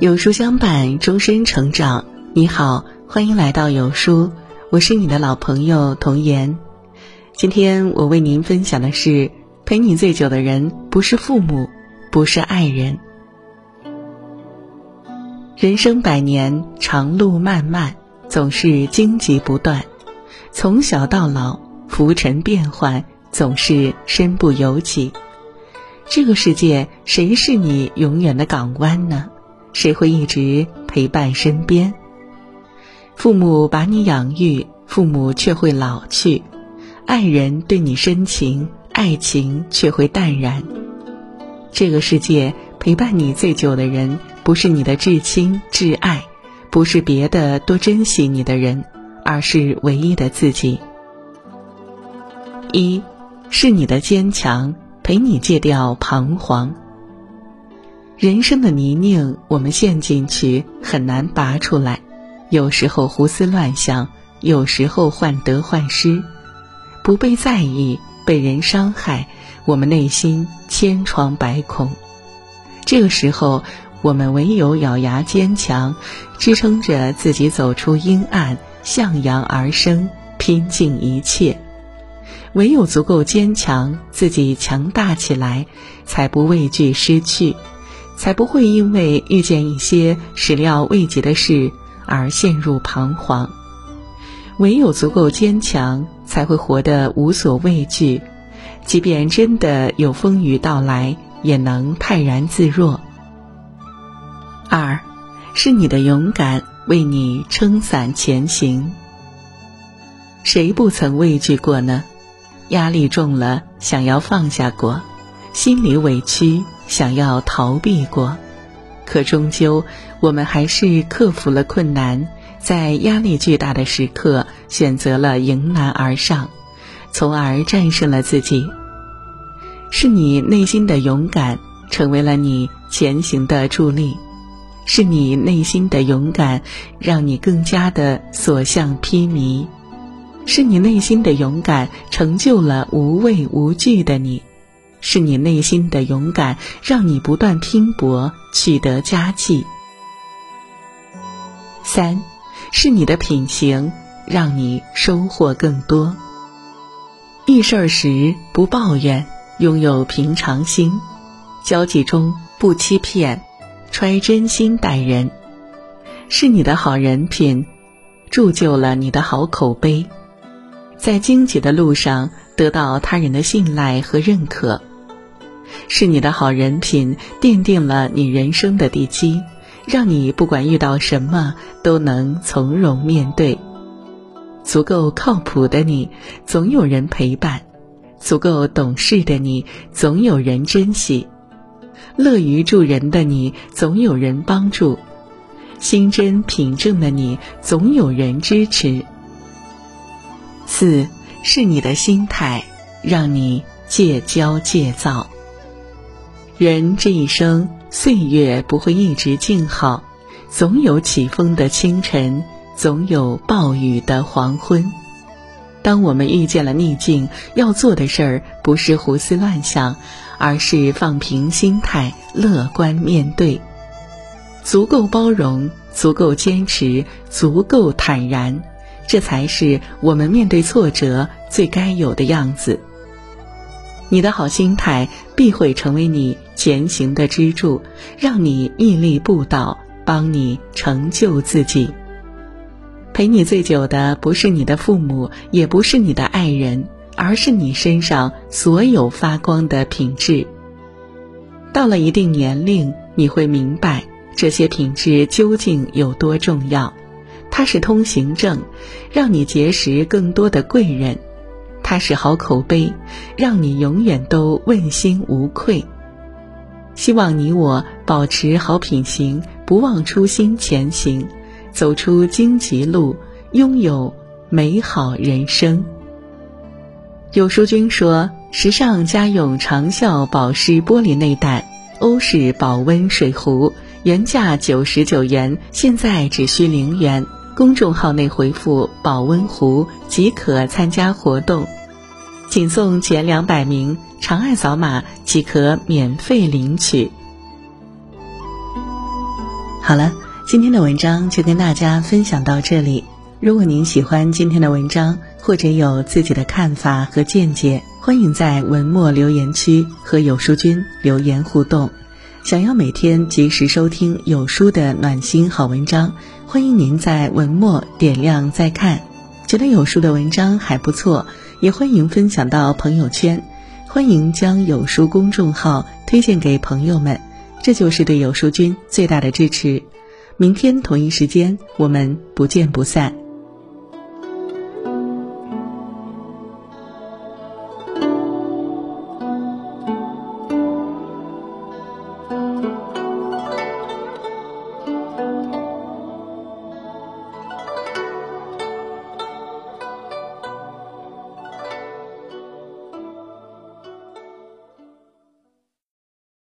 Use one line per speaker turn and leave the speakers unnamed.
有书相伴，终身成长。你好，欢迎来到有书，我是你的老朋友童言。今天我为您分享的是：陪你最久的人不是父母，不是爱人。人生百年，长路漫漫，总是荆棘不断。从小到老，浮沉变幻，总是身不由己。这个世界，谁是你永远的港湾呢？谁会一直陪伴身边？父母把你养育，父母却会老去；爱人对你深情，爱情却会淡然。这个世界陪伴你最久的人，不是你的至亲至爱，不是别的多珍惜你的人，而是唯一的自己。一，是你的坚强，陪你戒掉彷徨。人生的泥泞，我们陷进去很难拔出来。有时候胡思乱想，有时候患得患失，不被在意，被人伤害，我们内心千疮百孔。这个时候，我们唯有咬牙坚强，支撑着自己走出阴暗，向阳而生，拼尽一切。唯有足够坚强，自己强大起来，才不畏惧失去。才不会因为遇见一些始料未及的事而陷入彷徨。唯有足够坚强，才会活得无所畏惧，即便真的有风雨到来，也能泰然自若。二，是你的勇敢为你撑伞前行。谁不曾畏惧过呢？压力重了，想要放下过，心里委屈。想要逃避过，可终究我们还是克服了困难，在压力巨大的时刻选择了迎难而上，从而战胜了自己。是你内心的勇敢，成为了你前行的助力；是你内心的勇敢，让你更加的所向披靡；是你内心的勇敢，成就了无畏无惧的你。是你内心的勇敢，让你不断拼搏，取得佳绩。三，是你的品行，让你收获更多。遇事儿时不抱怨，拥有平常心，交际中不欺骗，揣真心待人。是你的好人品，铸就了你的好口碑，在荆棘的路上得到他人的信赖和认可。是你的好人品奠定了你人生的地基，让你不管遇到什么都能从容面对。足够靠谱的你，总有人陪伴；足够懂事的你，总有人珍惜；乐于助人的你，总有人帮助；心真品正的你，总有人支持。四是你的心态，让你戒骄戒躁。人这一生，岁月不会一直静好，总有起风的清晨，总有暴雨的黄昏。当我们遇见了逆境，要做的事儿不是胡思乱想，而是放平心态，乐观面对。足够包容，足够坚持，足够坦然，这才是我们面对挫折最该有的样子。你的好心态必会成为你前行的支柱，让你屹立不倒，帮你成就自己。陪你最久的不是你的父母，也不是你的爱人，而是你身上所有发光的品质。到了一定年龄，你会明白这些品质究竟有多重要。它是通行证，让你结识更多的贵人。它是好口碑，让你永远都问心无愧。希望你我保持好品行，不忘初心前行，走出荆棘路，拥有美好人生。有书君说，时尚家用长效保湿玻璃内胆，欧式保温水壶，原价九十九元，现在只需零元。公众号内回复“保温壶”即可参加活动，仅送前两百名，长按扫码即可免费领取。好了，今天的文章就跟大家分享到这里。如果您喜欢今天的文章，或者有自己的看法和见解，欢迎在文末留言区和有书君留言互动。想要每天及时收听有书的暖心好文章，欢迎您在文末点亮再看。觉得有书的文章还不错，也欢迎分享到朋友圈。欢迎将有书公众号推荐给朋友们，这就是对有书君最大的支持。明天同一时间，我们不见不散。